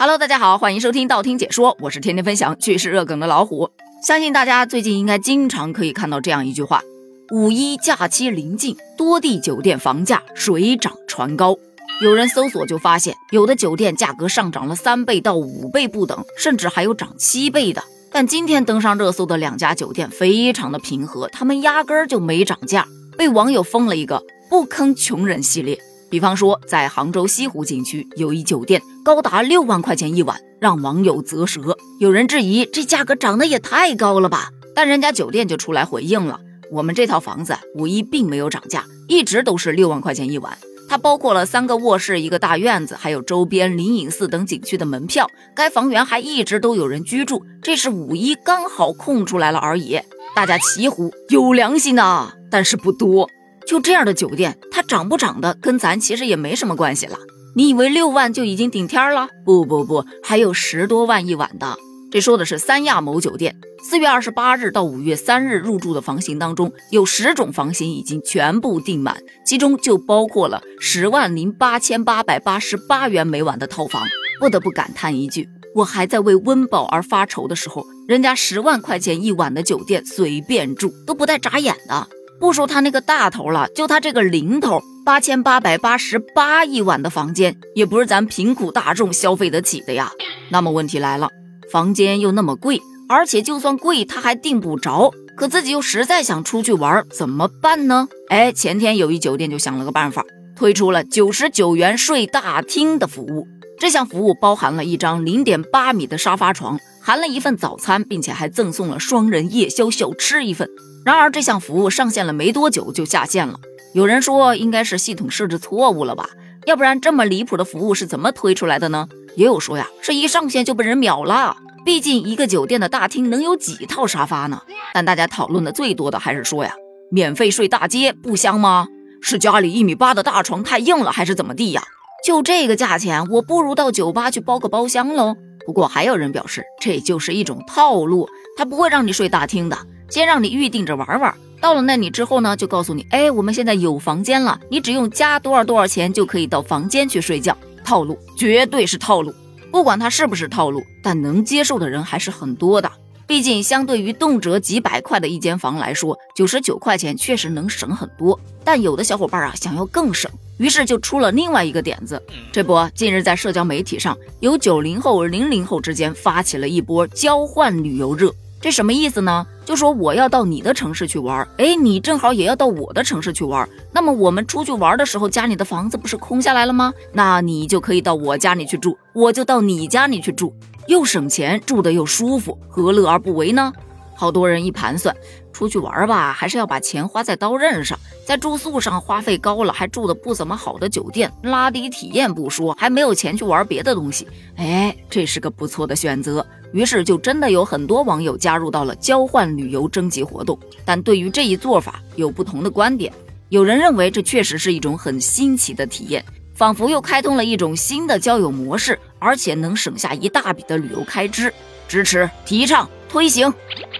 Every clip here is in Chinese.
Hello，大家好，欢迎收听道听解说，我是天天分享趣事热梗的老虎。相信大家最近应该经常可以看到这样一句话：五一假期临近，多地酒店房价水涨船高。有人搜索就发现，有的酒店价格上涨了三倍到五倍不等，甚至还有涨七倍的。但今天登上热搜的两家酒店非常的平和，他们压根儿就没涨价，被网友封了一个“不坑穷人”系列。比方说，在杭州西湖景区有一酒店，高达六万块钱一晚，让网友啧舌。有人质疑这价格涨得也太高了吧？但人家酒店就出来回应了：我们这套房子五一并没有涨价，一直都是六万块钱一晚。它包括了三个卧室、一个大院子，还有周边灵隐寺等景区的门票。该房源还一直都有人居住，这是五一刚好空出来了而已。大家齐呼有良心呐，但是不多。就这样的酒店，它涨不涨的跟咱其实也没什么关系了。你以为六万就已经顶天了？不不不，还有十多万一晚的。这说的是三亚某酒店，四月二十八日到五月三日入住的房型当中，有十种房型已经全部订满，其中就包括了十万零八千八百八十八元每晚的套房。不得不感叹一句，我还在为温饱而发愁的时候，人家十万块钱一晚的酒店随便住都不带眨眼的。不说他那个大头了，就他这个零头，八千八百八十八一晚的房间，也不是咱贫苦大众消费得起的呀。那么问题来了，房间又那么贵，而且就算贵他还订不着，可自己又实在想出去玩，怎么办呢？哎，前天有一酒店就想了个办法，推出了九十九元睡大厅的服务。这项服务包含了一张零点八米的沙发床，含了一份早餐，并且还赠送了双人夜宵小吃一份。然而，这项服务上线了没多久就下线了。有人说应该是系统设置错误了吧？要不然这么离谱的服务是怎么推出来的呢？也有说呀，是一上线就被人秒了。毕竟一个酒店的大厅能有几套沙发呢？但大家讨论的最多的还是说呀，免费睡大街不香吗？是家里一米八的大床太硬了，还是怎么地呀？就这个价钱，我不如到酒吧去包个包厢喽。不过还有人表示，这就是一种套路，他不会让你睡大厅的。先让你预定着玩玩，到了那里之后呢，就告诉你，哎，我们现在有房间了，你只用加多少多少钱就可以到房间去睡觉。套路绝对是套路，不管他是不是套路，但能接受的人还是很多的。毕竟相对于动辄几百块的一间房来说，九十九块钱确实能省很多。但有的小伙伴啊想要更省，于是就出了另外一个点子。这不，近日在社交媒体上，有九零后、零零后之间发起了一波交换旅游热。这什么意思呢？就说我要到你的城市去玩，哎，你正好也要到我的城市去玩，那么我们出去玩的时候，家里的房子不是空下来了吗？那你就可以到我家里去住，我就到你家里去住，又省钱，住的又舒服，何乐而不为呢？好多人一盘算，出去玩吧，还是要把钱花在刀刃上，在住宿上花费高了，还住的不怎么好的酒店，拉低体验不说，还没有钱去玩别的东西。哎，这是个不错的选择。于是就真的有很多网友加入到了交换旅游征集活动。但对于这一做法有不同的观点，有人认为这确实是一种很新奇的体验，仿佛又开通了一种新的交友模式，而且能省下一大笔的旅游开支。支持、提倡、推行，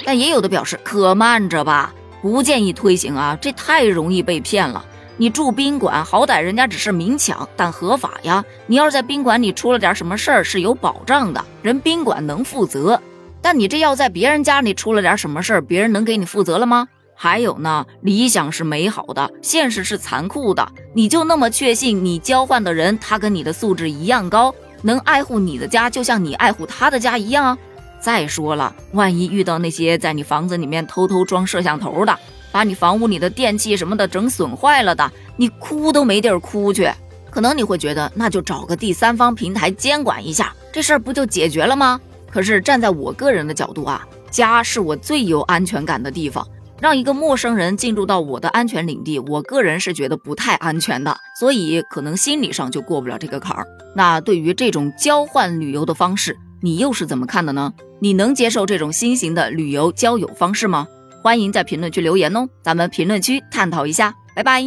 但也有的表示可慢着吧，不建议推行啊，这太容易被骗了。你住宾馆，好歹人家只是明抢，但合法呀。你要是在宾馆里出了点什么事儿，是有保障的，人宾馆能负责。但你这要在别人家里出了点什么事儿，别人能给你负责了吗？还有呢，理想是美好的，现实是残酷的。你就那么确信你交换的人，他跟你的素质一样高，能爱护你的家，就像你爱护他的家一样？再说了，万一遇到那些在你房子里面偷偷装摄像头的，把你房屋里的电器什么的整损坏了的，你哭都没地儿哭去。可能你会觉得，那就找个第三方平台监管一下，这事儿不就解决了吗？可是站在我个人的角度啊，家是我最有安全感的地方，让一个陌生人进入到我的安全领地，我个人是觉得不太安全的，所以可能心理上就过不了这个坎儿。那对于这种交换旅游的方式，你又是怎么看的呢？你能接受这种新型的旅游交友方式吗？欢迎在评论区留言哦，咱们评论区探讨一下，拜拜。